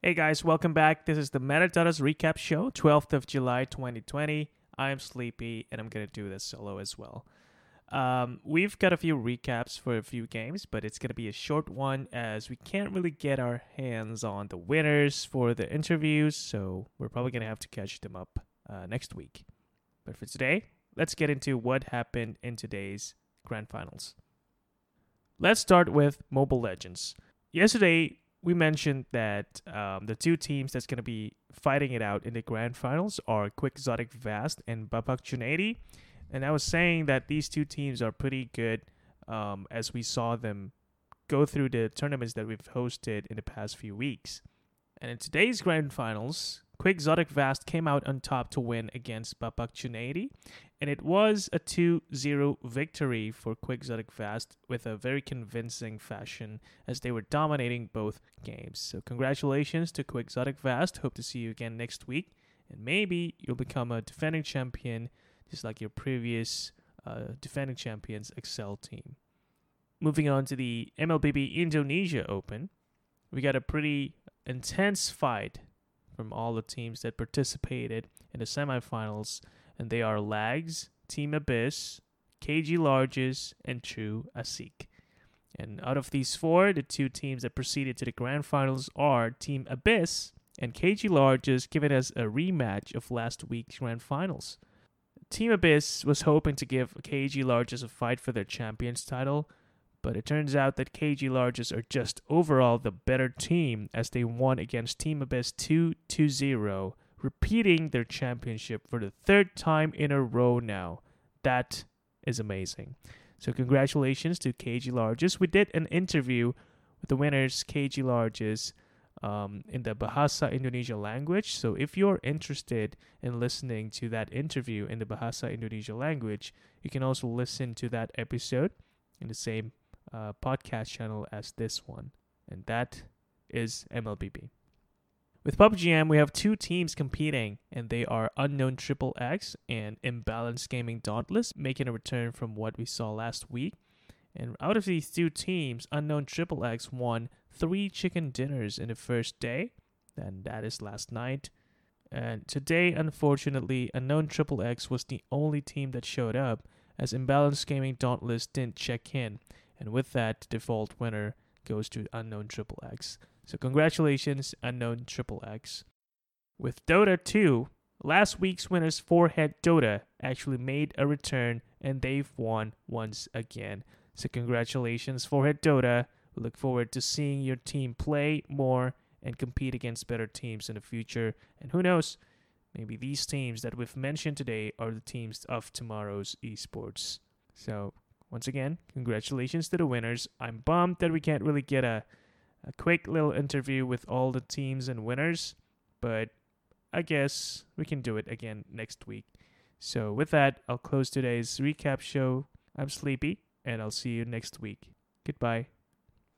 Hey guys, welcome back. This is the Meta.us Recap Show, 12th of July 2020. I'm sleepy and I'm going to do this solo as well. Um, we've got a few recaps for a few games, but it's going to be a short one as we can't really get our hands on the winners for the interviews, so we're probably going to have to catch them up uh, next week. But for today, let's get into what happened in today's grand finals. Let's start with Mobile Legends. Yesterday, we mentioned that um, the two teams that's going to be fighting it out in the grand finals are Quixotic Vast and Babak Junaidi. And I was saying that these two teams are pretty good um, as we saw them go through the tournaments that we've hosted in the past few weeks. And in today's grand finals, Quixotic Vast came out on top to win against Babak Junaidi, and it was a 2-0 victory for Quixotic Vast with a very convincing fashion as they were dominating both games. So congratulations to Quixotic Vast. Hope to see you again next week, and maybe you'll become a defending champion just like your previous uh, defending champions Excel team. Moving on to the MLBB Indonesia Open, we got a pretty intense fight from all the teams that participated in the semifinals, and they are Lags, Team Abyss, Cagey Larges, and True Asik. And out of these four, the two teams that proceeded to the grand finals are Team Abyss and Cagey Larges, giving us a rematch of last week's grand finals. Team Abyss was hoping to give Cagey Larges a fight for their champions title, but it turns out that Cagey Larges are just overall the better team as they won against Team Abyss 2 0, repeating their championship for the third time in a row now. That is amazing. So, congratulations to Cagey Larges. We did an interview with the winners, Cagey Larges, um, in the Bahasa Indonesia language. So, if you're interested in listening to that interview in the Bahasa Indonesia language, you can also listen to that episode in the same uh, podcast channel as this one, and that is MLBB. With PUBGM, we have two teams competing, and they are Unknown Triple X and Imbalanced Gaming Dauntless, making a return from what we saw last week. And out of these two teams, Unknown Triple X won three chicken dinners in the first day, and that is last night. And today, unfortunately, Unknown Triple X was the only team that showed up, as Imbalanced Gaming Dauntless didn't check in, and with that, default winner goes to Unknown Triple X. So congratulations, Unknown Triple X. With Dota 2, last week's winners 4Head Dota actually made a return and they've won once again. So congratulations, 4Head Dota. We look forward to seeing your team play more and compete against better teams in the future. And who knows, maybe these teams that we've mentioned today are the teams of tomorrow's esports. So once again, congratulations to the winners. I'm bummed that we can't really get a, a quick little interview with all the teams and winners, but I guess we can do it again next week. So, with that, I'll close today's recap show. I'm sleepy, and I'll see you next week. Goodbye.